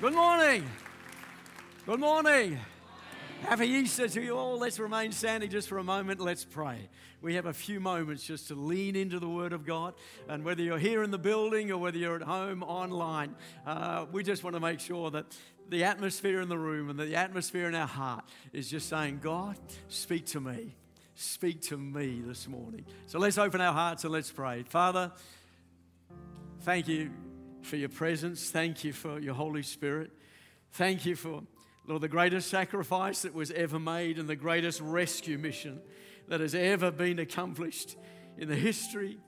Good morning. Good morning. Happy Easter to you all. Let's remain standing just for a moment. Let's pray. We have a few moments just to lean into the Word of God. And whether you're here in the building or whether you're at home online, uh, we just want to make sure that the atmosphere in the room and the atmosphere in our heart is just saying, God, speak to me. Speak to me this morning. So let's open our hearts and let's pray. Father, thank you for your presence. Thank you for your Holy Spirit. Thank you for, Lord, the greatest sacrifice that was ever made and the greatest rescue mission that has ever been accomplished in the history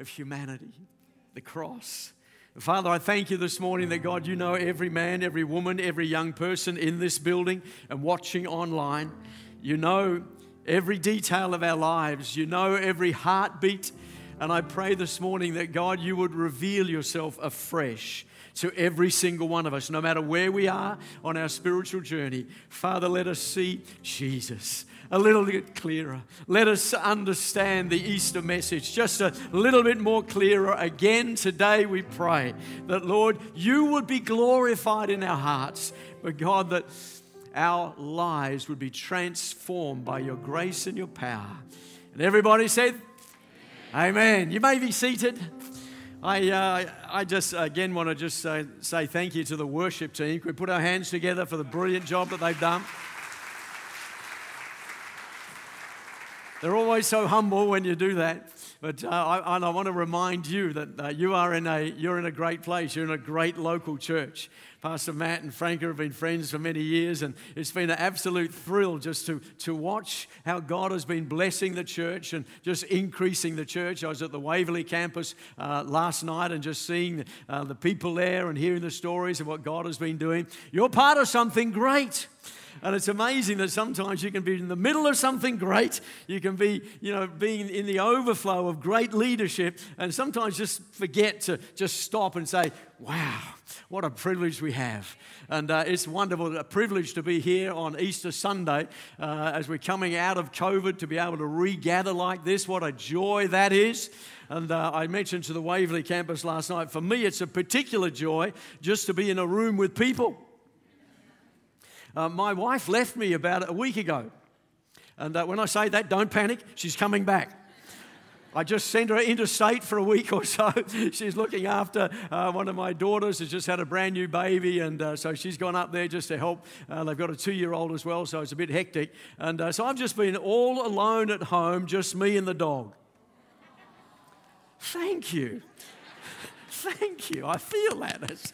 of humanity the cross. Father, I thank you this morning that God, you know every man, every woman, every young person in this building and watching online. You know every detail of our lives. You know every heartbeat and I pray this morning that God, you would reveal yourself afresh to every single one of us, no matter where we are on our spiritual journey. Father, let us see Jesus a little bit clearer. Let us understand the Easter message just a little bit more clearer. Again, today we pray that, Lord, you would be glorified in our hearts, but God, that our lives would be transformed by your grace and your power. And everybody said, Amen. You may be seated. I, uh, I just again want to just say thank you to the worship team. We put our hands together for the brilliant job that they've done? They're always so humble when you do that. But uh, I, and I want to remind you that uh, you are in a, you're in a great place. You're in a great local church. Pastor Matt and Frank have been friends for many years, and it's been an absolute thrill just to, to watch how God has been blessing the church and just increasing the church. I was at the Waverley campus uh, last night and just seeing uh, the people there and hearing the stories of what God has been doing. You're part of something great. And it's amazing that sometimes you can be in the middle of something great. You can be, you know, being in the overflow of great leadership and sometimes just forget to just stop and say, wow, what a privilege we have. And uh, it's wonderful, a privilege to be here on Easter Sunday uh, as we're coming out of COVID to be able to regather like this. What a joy that is. And uh, I mentioned to the Waverley campus last night, for me, it's a particular joy just to be in a room with people. Uh, my wife left me about a week ago. And uh, when I say that, don't panic, she's coming back. I just sent her interstate for a week or so. she's looking after uh, one of my daughters has just had a brand new baby, and uh, so she's gone up there just to help. Uh, they've got a two-year-old as well, so it's a bit hectic. And uh, so I've just been all alone at home, just me and the dog. Thank you. Thank you. I feel that.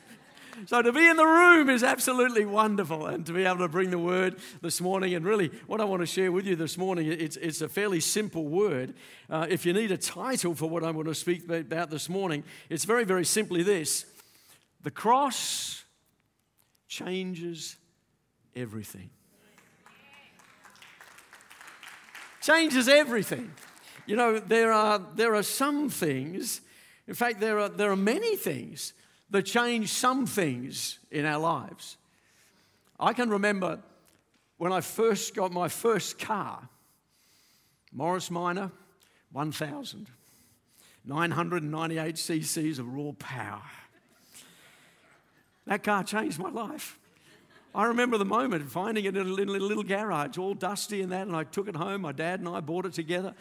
So to be in the room is absolutely wonderful, and to be able to bring the word this morning. And really, what I want to share with you this morning, it's, it's a fairly simple word. Uh, if you need a title for what I want to speak about this morning, it's very, very simply this: the cross changes everything. Changes everything. You know, there are, there are some things, in fact, there are, there are many things that change some things in our lives. I can remember when I first got my first car, Morris Minor 1000, 998 cc's of raw power. That car changed my life. I remember the moment finding it in a little, little, garage, all dusty and that, and I took it home. My dad and I bought it together.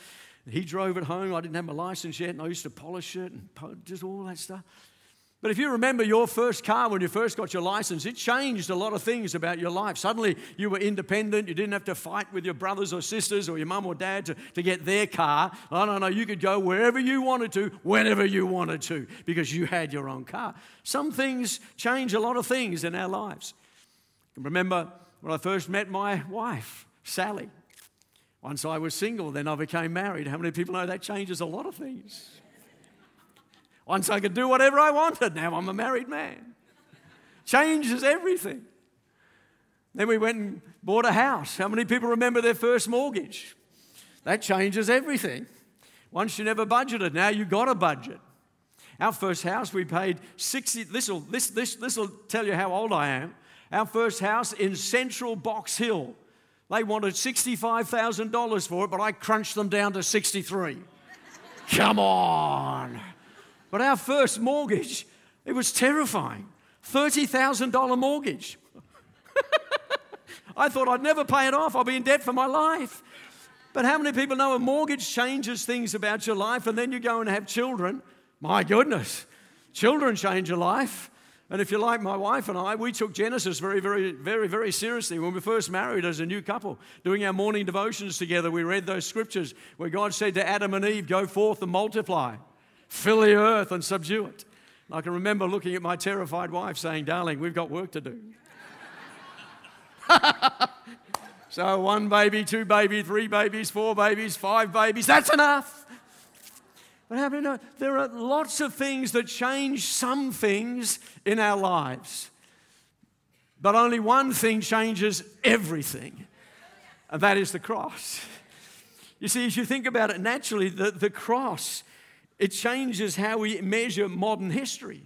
He drove it home. I didn't have my license yet, and I used to polish it and just all that stuff. But if you remember your first car when you first got your license, it changed a lot of things about your life. Suddenly you were independent. You didn't have to fight with your brothers or sisters or your mum or dad to, to get their car. No, no, no. You could go wherever you wanted to, whenever you wanted to, because you had your own car. Some things change a lot of things in our lives. I remember when I first met my wife, Sally. Once I was single, then I became married. How many people know that changes a lot of things? Once I could do whatever I wanted, now I'm a married man. Changes everything. Then we went and bought a house. How many people remember their first mortgage? That changes everything. Once you never budgeted, now you got a budget. Our first house, we paid 60, this'll, this, this, this'll tell you how old I am. Our first house in central Box Hill. They wanted $65,000 for it, but I crunched them down to 63. Come on. But our first mortgage, it was terrifying. $30,000 mortgage. I thought I'd never pay it off. I'll be in debt for my life. But how many people know a mortgage changes things about your life and then you go and have children? My goodness, children change your life. And if you like my wife and I, we took Genesis very, very, very, very seriously when we first married as a new couple. Doing our morning devotions together, we read those scriptures where God said to Adam and Eve, Go forth and multiply, fill the earth and subdue it. I can remember looking at my terrified wife saying, Darling, we've got work to do. so, one baby, two babies, three babies, four babies, five babies, that's enough. But how do you know? There are lots of things that change some things in our lives. But only one thing changes everything, and that is the cross. You see, as you think about it naturally, the, the cross, it changes how we measure modern history.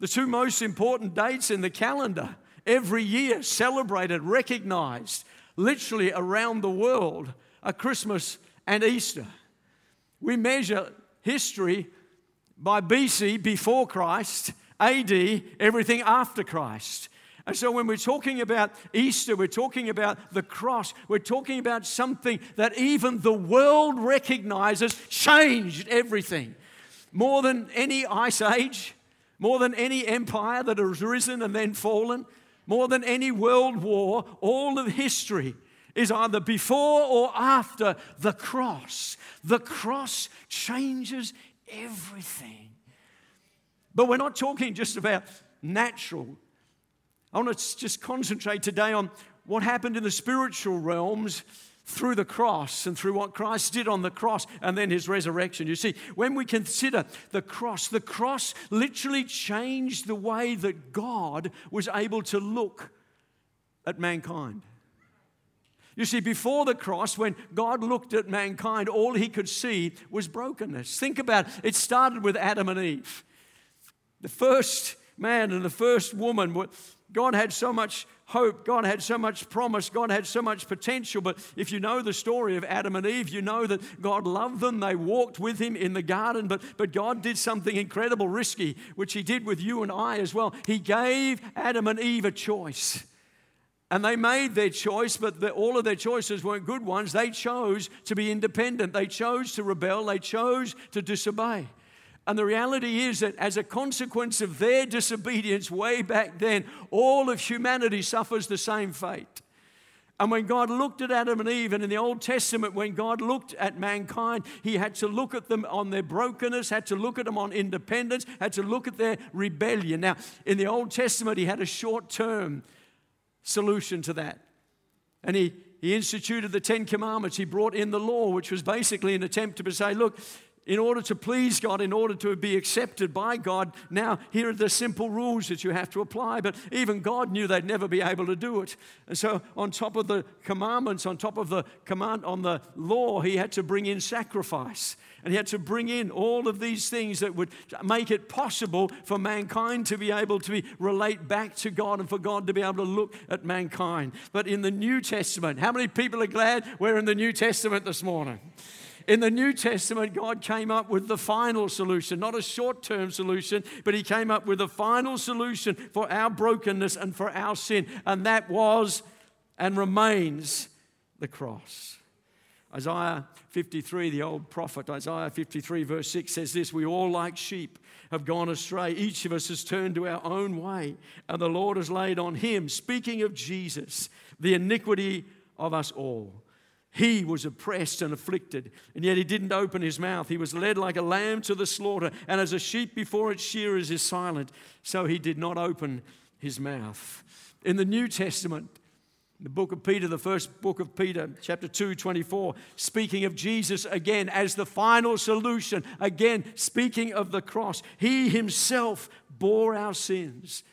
The two most important dates in the calendar every year celebrated, recognized, literally around the world, are Christmas and Easter. We measure history by BC, before Christ, AD, everything after Christ. And so when we're talking about Easter, we're talking about the cross, we're talking about something that even the world recognizes changed everything. More than any ice age, more than any empire that has risen and then fallen, more than any world war, all of history is either before or after the cross. The cross changes everything. But we're not talking just about natural. I want to just concentrate today on what happened in the spiritual realms through the cross and through what Christ did on the cross and then his resurrection. You see, when we consider the cross, the cross literally changed the way that God was able to look at mankind. You see, before the cross, when God looked at mankind, all he could see was brokenness. Think about it, it started with Adam and Eve. The first man and the first woman, God had so much hope. God had so much promise. God had so much potential. But if you know the story of Adam and Eve, you know that God loved them. They walked with Him in the garden. But, but God did something incredible, risky, which He did with you and I as well. He gave Adam and Eve a choice. And they made their choice, but the, all of their choices weren't good ones. They chose to be independent. They chose to rebel. They chose to disobey. And the reality is that as a consequence of their disobedience way back then, all of humanity suffers the same fate. And when God looked at Adam and Eve, and in the Old Testament, when God looked at mankind, He had to look at them on their brokenness, had to look at them on independence, had to look at their rebellion. Now, in the Old Testament, He had a short term solution to that. And He, he instituted the Ten Commandments. He brought in the law, which was basically an attempt to say, look, in order to please God, in order to be accepted by God. Now, here are the simple rules that you have to apply. But even God knew they'd never be able to do it. And so, on top of the commandments, on top of the command on the law, he had to bring in sacrifice. And he had to bring in all of these things that would make it possible for mankind to be able to be, relate back to God and for God to be able to look at mankind. But in the New Testament, how many people are glad we're in the New Testament this morning? In the New Testament, God came up with the final solution, not a short term solution, but He came up with the final solution for our brokenness and for our sin, and that was and remains the cross. Isaiah 53, the old prophet, Isaiah 53, verse 6 says this We all, like sheep, have gone astray. Each of us has turned to our own way, and the Lord has laid on him, speaking of Jesus, the iniquity of us all. He was oppressed and afflicted, and yet he didn't open his mouth. He was led like a lamb to the slaughter, and as a sheep before its shearers is silent, so he did not open his mouth. In the New Testament, the book of Peter, the first book of Peter, chapter 2, 24, speaking of Jesus again as the final solution, again speaking of the cross. He himself bore our sins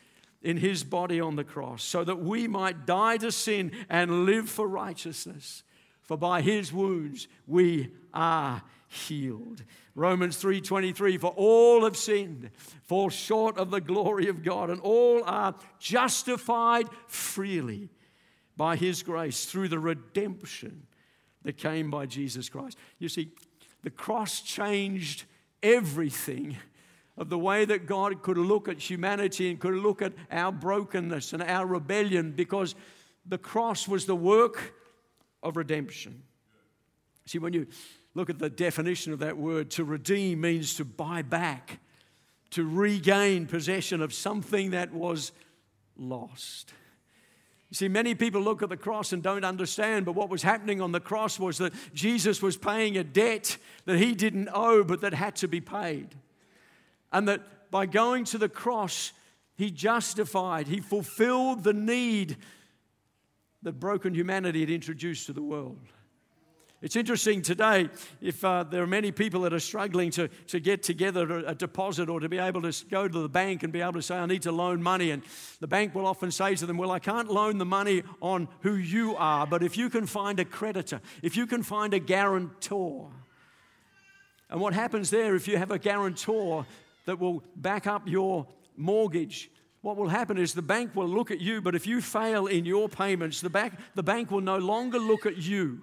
in his body on the cross so that we might die to sin and live for righteousness for by his wounds we are healed. Romans 3:23 for all have sinned fall short of the glory of God and all are justified freely by his grace through the redemption that came by Jesus Christ. You see the cross changed everything of the way that God could look at humanity and could look at our brokenness and our rebellion because the cross was the work of redemption. See, when you look at the definition of that word, to redeem means to buy back, to regain possession of something that was lost. You see, many people look at the cross and don't understand, but what was happening on the cross was that Jesus was paying a debt that he didn't owe, but that had to be paid. And that by going to the cross, he justified, he fulfilled the need that broken humanity had introduced to the world. It's interesting today if uh, there are many people that are struggling to, to get together a deposit or to be able to go to the bank and be able to say, I need to loan money. And the bank will often say to them, Well, I can't loan the money on who you are, but if you can find a creditor, if you can find a guarantor. And what happens there if you have a guarantor that will back up your mortgage? What will happen is the bank will look at you, but if you fail in your payments, the bank, the bank will no longer look at you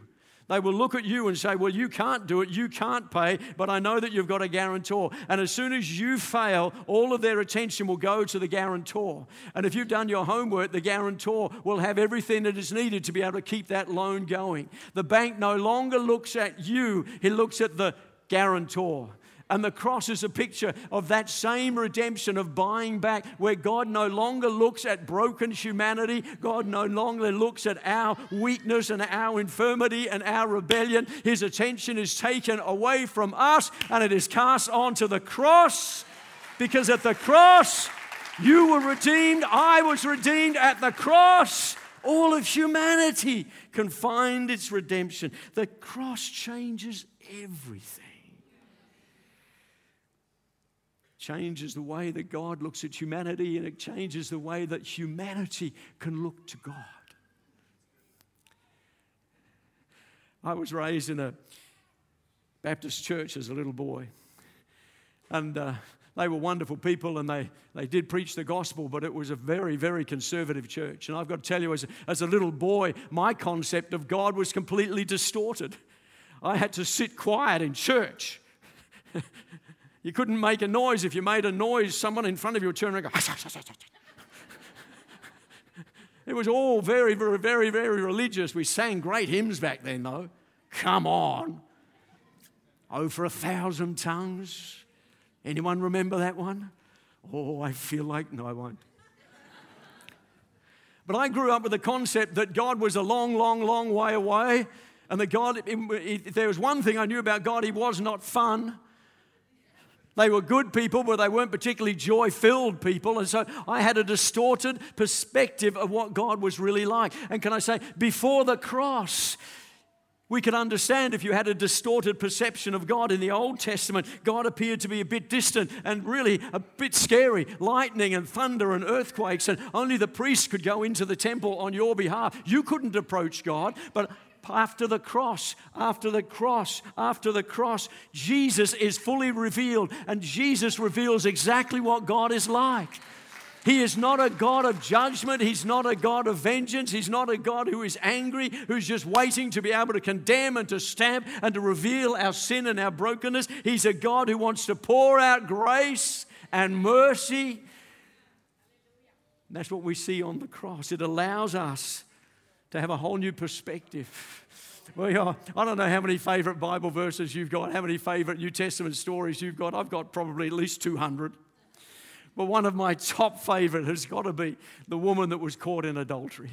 they will look at you and say, Well, you can't do it, you can't pay, but I know that you've got a guarantor. And as soon as you fail, all of their attention will go to the guarantor. And if you've done your homework, the guarantor will have everything that is needed to be able to keep that loan going. The bank no longer looks at you, he looks at the guarantor. And the cross is a picture of that same redemption of buying back, where God no longer looks at broken humanity. God no longer looks at our weakness and our infirmity and our rebellion. His attention is taken away from us and it is cast onto the cross. Because at the cross, you were redeemed, I was redeemed at the cross. All of humanity can find its redemption. The cross changes everything. Changes the way that God looks at humanity and it changes the way that humanity can look to God. I was raised in a Baptist church as a little boy, and uh, they were wonderful people and they, they did preach the gospel, but it was a very, very conservative church. And I've got to tell you, as as a little boy, my concept of God was completely distorted. I had to sit quiet in church. You couldn't make a noise. If you made a noise, someone in front of you would turn around and go, It was all very, very, very, very religious. We sang great hymns back then, though. Come on. Oh, for a thousand tongues. Anyone remember that one? Oh, I feel like, no, I won't. But I grew up with the concept that God was a long, long, long way away. And that God, if there was one thing I knew about God, He was not fun. They were good people, but they weren't particularly joy filled people. And so I had a distorted perspective of what God was really like. And can I say, before the cross, we could understand if you had a distorted perception of God in the Old Testament, God appeared to be a bit distant and really a bit scary lightning and thunder and earthquakes, and only the priest could go into the temple on your behalf. You couldn't approach God, but after the cross, after the cross, after the cross, Jesus is fully revealed, and Jesus reveals exactly what God is like. He is not a God of judgment. He's not a God of vengeance. He's not a God who is angry, who's just waiting to be able to condemn and to stamp and to reveal our sin and our brokenness. He's a God who wants to pour out grace and mercy. And that's what we see on the cross. It allows us to have a whole new perspective. Well, yeah, I don't know how many favorite Bible verses you've got, how many favorite New Testament stories you've got. I've got probably at least 200. But one of my top favorite has got to be the woman that was caught in adultery.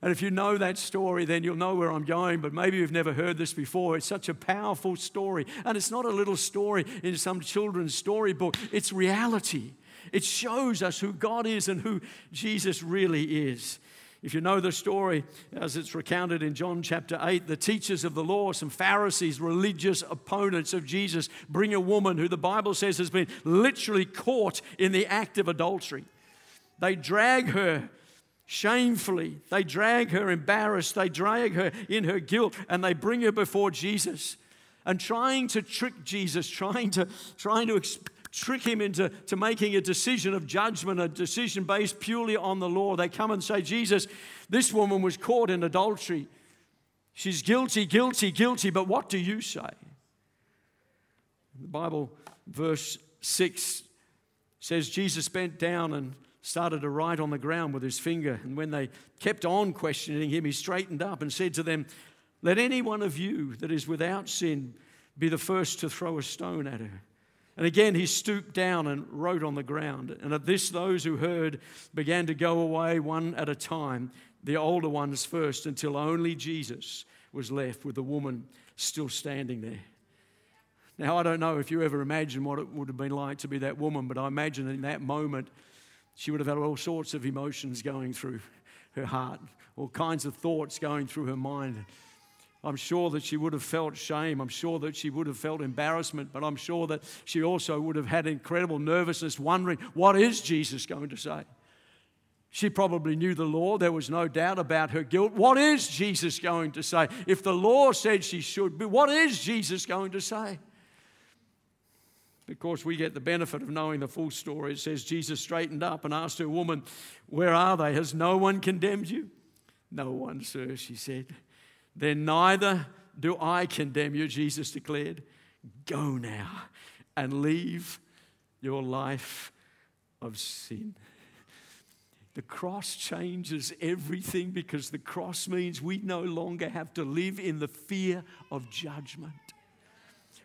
And if you know that story, then you'll know where I'm going. But maybe you've never heard this before. It's such a powerful story. And it's not a little story in some children's storybook, it's reality. It shows us who God is and who Jesus really is. If you know the story, as it's recounted in John chapter 8, the teachers of the law, some Pharisees, religious opponents of Jesus, bring a woman who the Bible says has been literally caught in the act of adultery. They drag her shamefully, they drag her embarrassed, they drag her in her guilt, and they bring her before Jesus. And trying to trick Jesus, trying to, trying to trick him into to making a decision of judgment, a decision based purely on the law. They come and say, Jesus, this woman was caught in adultery. She's guilty, guilty, guilty, but what do you say? The Bible, verse 6 says Jesus bent down and started to write on the ground with his finger. And when they kept on questioning him, he straightened up and said to them, Let any one of you that is without sin be the first to throw a stone at her. And again, he stooped down and wrote on the ground. And at this, those who heard began to go away one at a time, the older ones first, until only Jesus was left with the woman still standing there. Now, I don't know if you ever imagined what it would have been like to be that woman, but I imagine in that moment, she would have had all sorts of emotions going through her heart, all kinds of thoughts going through her mind. I'm sure that she would have felt shame. I'm sure that she would have felt embarrassment, but I'm sure that she also would have had incredible nervousness, wondering, what is Jesus going to say? She probably knew the law. There was no doubt about her guilt. What is Jesus going to say? If the law said she should be, what is Jesus going to say? Because we get the benefit of knowing the full story. It says Jesus straightened up and asked her, Woman, where are they? Has no one condemned you? No one, sir, she said. Then neither do I condemn you, Jesus declared. Go now and leave your life of sin. The cross changes everything because the cross means we no longer have to live in the fear of judgment.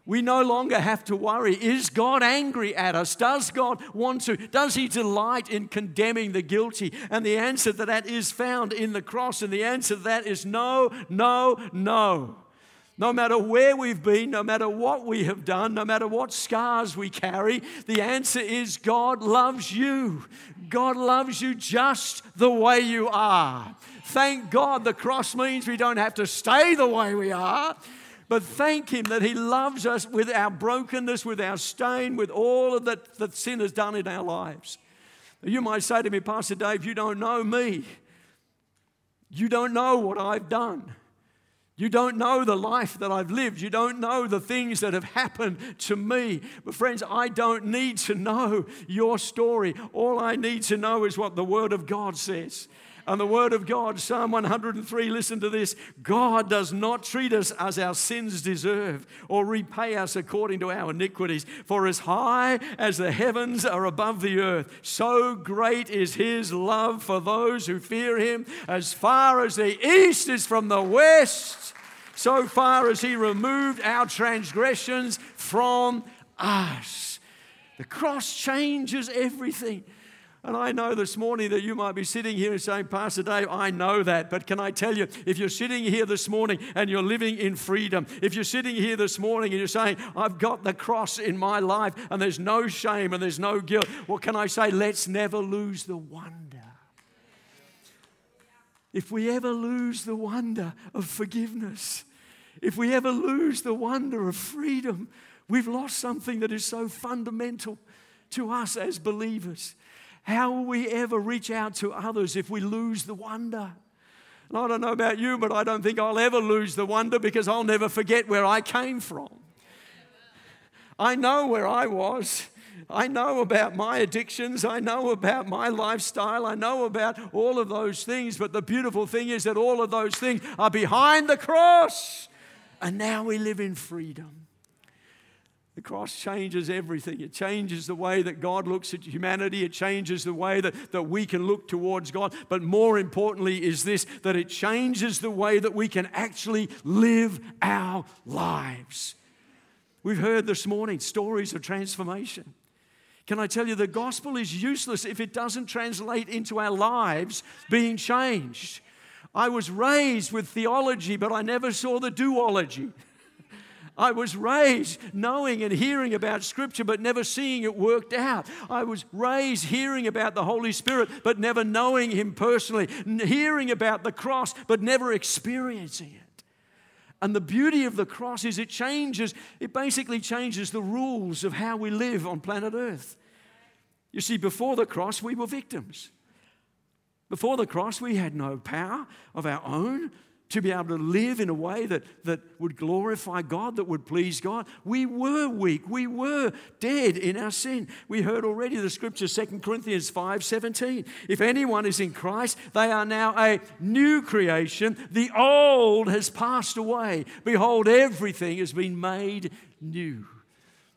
We no longer have to worry. Is God angry at us? Does God want to? Does He delight in condemning the guilty? And the answer to that is found in the cross. And the answer to that is no, no, no. No matter where we've been, no matter what we have done, no matter what scars we carry, the answer is God loves you. God loves you just the way you are. Thank God the cross means we don't have to stay the way we are. But thank Him that He loves us with our brokenness, with our stain, with all of that that sin has done in our lives. You might say to me, Pastor Dave, you don't know me. You don't know what I've done. You don't know the life that I've lived. You don't know the things that have happened to me. But, friends, I don't need to know your story. All I need to know is what the Word of God says. And the Word of God, Psalm 103, listen to this God does not treat us as our sins deserve or repay us according to our iniquities. For as high as the heavens are above the earth, so great is His love for those who fear Him. As far as the east is from the west, so far as He removed our transgressions from us. The cross changes everything. And I know this morning that you might be sitting here and saying, Pastor Dave, I know that. But can I tell you, if you're sitting here this morning and you're living in freedom, if you're sitting here this morning and you're saying, I've got the cross in my life and there's no shame and there's no guilt, well, can I say, let's never lose the wonder. If we ever lose the wonder of forgiveness, if we ever lose the wonder of freedom, we've lost something that is so fundamental to us as believers. How will we ever reach out to others if we lose the wonder? And I don't know about you, but I don't think I'll ever lose the wonder because I'll never forget where I came from. I know where I was. I know about my addictions. I know about my lifestyle. I know about all of those things. But the beautiful thing is that all of those things are behind the cross. And now we live in freedom. The cross changes everything. It changes the way that God looks at humanity. It changes the way that, that we can look towards God. But more importantly, is this that it changes the way that we can actually live our lives. We've heard this morning stories of transformation. Can I tell you, the gospel is useless if it doesn't translate into our lives being changed. I was raised with theology, but I never saw the duology. I was raised knowing and hearing about Scripture, but never seeing it worked out. I was raised hearing about the Holy Spirit, but never knowing Him personally, hearing about the cross, but never experiencing it. And the beauty of the cross is it changes, it basically changes the rules of how we live on planet Earth. You see, before the cross, we were victims. Before the cross, we had no power of our own to be able to live in a way that, that would glorify God, that would please God. We were weak. We were dead in our sin. We heard already the scripture, 2 Corinthians 5 17. If anyone is in Christ, they are now a new creation. The old has passed away. Behold, everything has been made new.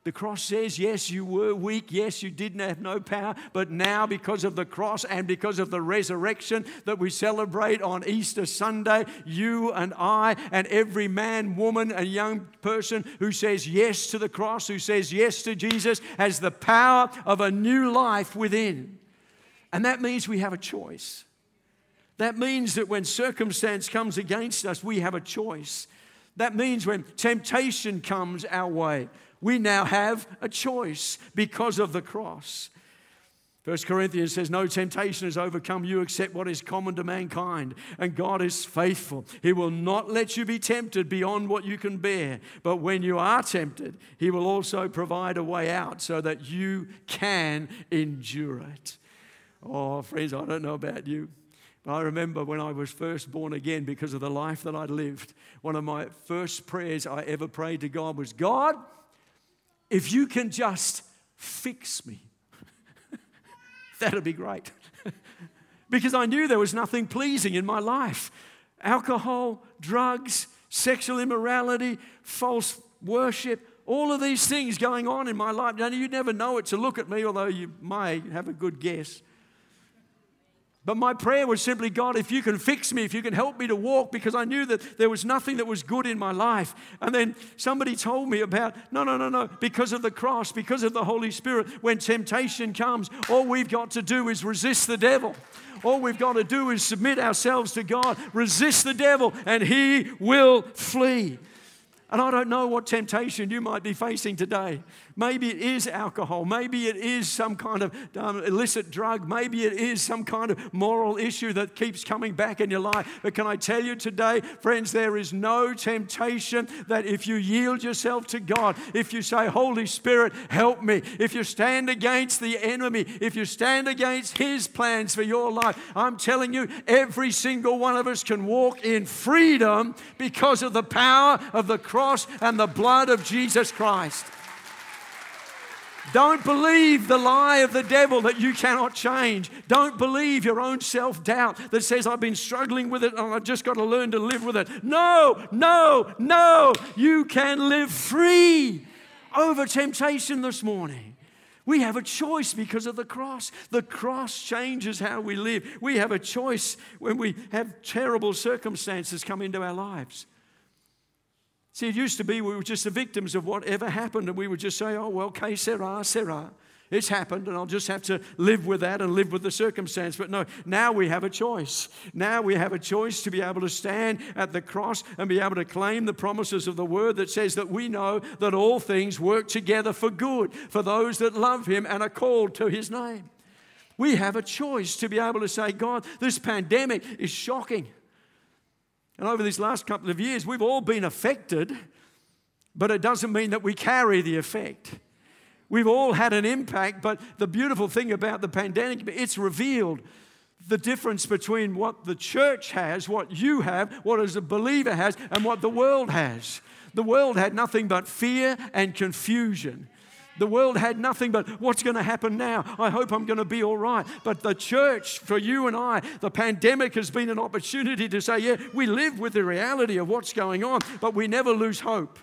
The cross says, yes, you were weak. Yes, you didn't have no power. But now, because of the cross and because of the resurrection that we celebrate on Easter Sunday, you and I and every man, woman, and young person who says yes to the cross, who says yes to Jesus, has the power of a new life within. And that means we have a choice. That means that when circumstance comes against us, we have a choice. That means when temptation comes our way, we now have a choice because of the cross. First Corinthians says, No temptation has overcome you except what is common to mankind. And God is faithful. He will not let you be tempted beyond what you can bear. But when you are tempted, He will also provide a way out so that you can endure it. Oh, friends, I don't know about you. But I remember when I was first born again because of the life that I'd lived, one of my first prayers I ever prayed to God was, God, if you can just fix me, that'd be great. because I knew there was nothing pleasing in my life alcohol, drugs, sexual immorality, false worship, all of these things going on in my life. Now, you never know it to look at me, although you may have a good guess. But my prayer was simply, God, if you can fix me, if you can help me to walk, because I knew that there was nothing that was good in my life. And then somebody told me about, no, no, no, no, because of the cross, because of the Holy Spirit, when temptation comes, all we've got to do is resist the devil. All we've got to do is submit ourselves to God, resist the devil, and he will flee. And I don't know what temptation you might be facing today. Maybe it is alcohol. Maybe it is some kind of um, illicit drug. Maybe it is some kind of moral issue that keeps coming back in your life. But can I tell you today, friends, there is no temptation that if you yield yourself to God, if you say, Holy Spirit, help me, if you stand against the enemy, if you stand against his plans for your life, I'm telling you, every single one of us can walk in freedom because of the power of the cross and the blood of Jesus Christ. Don't believe the lie of the devil that you cannot change. Don't believe your own self doubt that says, I've been struggling with it and I've just got to learn to live with it. No, no, no. You can live free over temptation this morning. We have a choice because of the cross. The cross changes how we live. We have a choice when we have terrible circumstances come into our lives. See, it used to be we were just the victims of whatever happened, and we would just say, oh, well, que sera, sera. It's happened, and I'll just have to live with that and live with the circumstance. But no, now we have a choice. Now we have a choice to be able to stand at the cross and be able to claim the promises of the word that says that we know that all things work together for good for those that love him and are called to his name. We have a choice to be able to say, God, this pandemic is shocking. And over these last couple of years, we've all been affected, but it doesn't mean that we carry the effect. We've all had an impact, but the beautiful thing about the pandemic, it's revealed the difference between what the church has, what you have, what as a believer has, and what the world has. The world had nothing but fear and confusion. The world had nothing but what's going to happen now? I hope I'm going to be all right. But the church, for you and I, the pandemic has been an opportunity to say, yeah, we live with the reality of what's going on, but we never lose hope.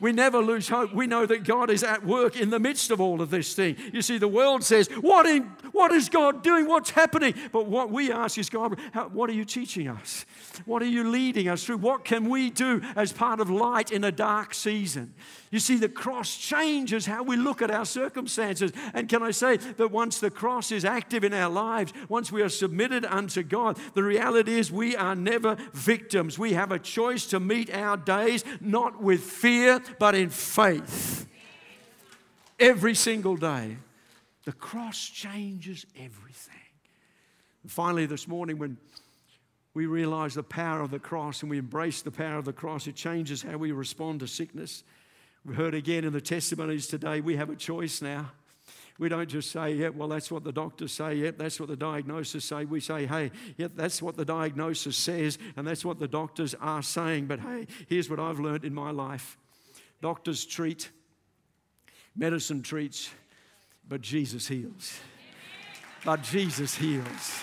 We never lose hope. We know that God is at work in the midst of all of this thing. You see, the world says, What, in, what is God doing? What's happening? But what we ask is, God, how, what are you teaching us? What are you leading us through? What can we do as part of light in a dark season? You see, the cross changes how we look at our circumstances. And can I say that once the cross is active in our lives, once we are submitted unto God, the reality is we are never victims. We have a choice to meet our days not with fear, but in faith. Every single day. The cross changes everything. And finally, this morning, when we realize the power of the cross and we embrace the power of the cross, it changes how we respond to sickness. We heard again in the testimonies today, we have a choice now. We don't just say, yeah, well, that's what the doctors say, yeah, that's what the diagnosis say. We say, hey, yeah, that's what the diagnosis says, and that's what the doctors are saying. But hey, here's what I've learned in my life. Doctors treat, medicine treats, but Jesus heals. But Jesus heals.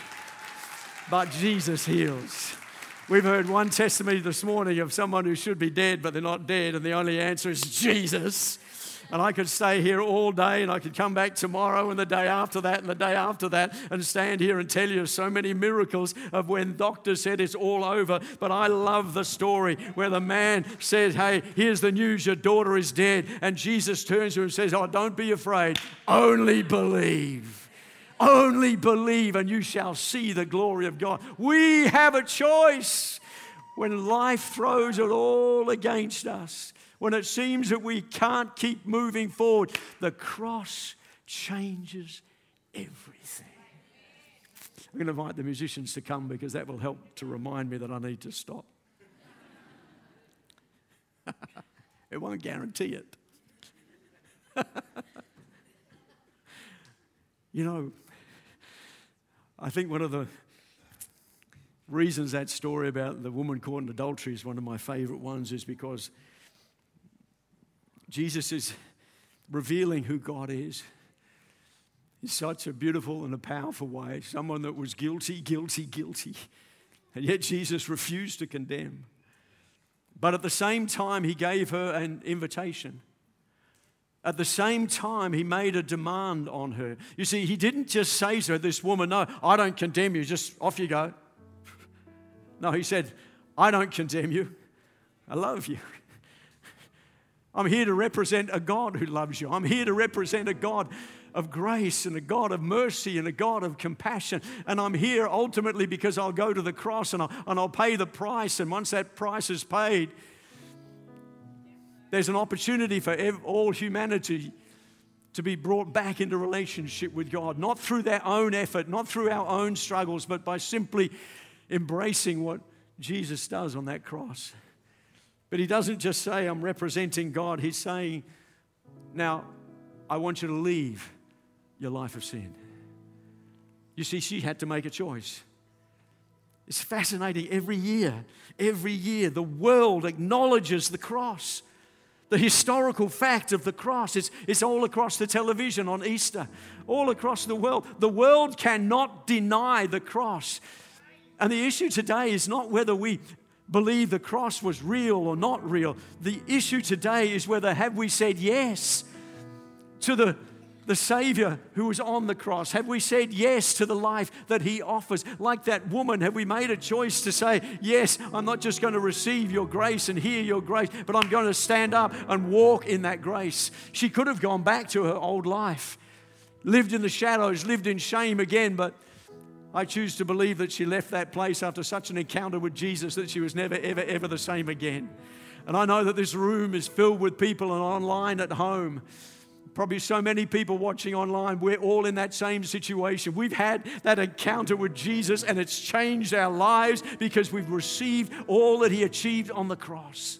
But Jesus heals. We've heard one testimony this morning of someone who should be dead, but they're not dead, and the only answer is Jesus. And I could stay here all day and I could come back tomorrow and the day after that and the day after that and stand here and tell you so many miracles of when doctors said it's all over. But I love the story where the man says, Hey, here's the news your daughter is dead. And Jesus turns to him and says, Oh, don't be afraid, only believe. Only believe and you shall see the glory of God. We have a choice when life throws it all against us when it seems that we can't keep moving forward, the cross changes everything. I'm going to invite the musicians to come because that will help to remind me that I need to stop. it won't guarantee it. you know, I think one of the reasons that story about the woman caught in adultery is one of my favorite ones is because Jesus is revealing who God is in such a beautiful and a powerful way. Someone that was guilty, guilty, guilty. And yet Jesus refused to condemn. But at the same time, he gave her an invitation. At the same time, he made a demand on her. You see, he didn't just say to her, This woman, no, I don't condemn you, just off you go. No, he said, I don't condemn you, I love you. I'm here to represent a God who loves you. I'm here to represent a God of grace and a God of mercy and a God of compassion. And I'm here ultimately because I'll go to the cross and I'll, and I'll pay the price. And once that price is paid, there's an opportunity for all humanity to be brought back into relationship with God, not through their own effort, not through our own struggles, but by simply embracing what Jesus does on that cross. But he doesn't just say, I'm representing God. He's saying, Now, I want you to leave your life of sin. You see, she had to make a choice. It's fascinating. Every year, every year, the world acknowledges the cross. The historical fact of the cross is it's all across the television on Easter, all across the world. The world cannot deny the cross. And the issue today is not whether we believe the cross was real or not real. The issue today is whether have we said yes to the the Savior who was on the cross? Have we said yes to the life that He offers? Like that woman, have we made a choice to say, Yes, I'm not just going to receive your grace and hear your grace, but I'm going to stand up and walk in that grace? She could have gone back to her old life, lived in the shadows, lived in shame again, but I choose to believe that she left that place after such an encounter with Jesus that she was never, ever, ever the same again. And I know that this room is filled with people and online at home. Probably so many people watching online. We're all in that same situation. We've had that encounter with Jesus and it's changed our lives because we've received all that He achieved on the cross.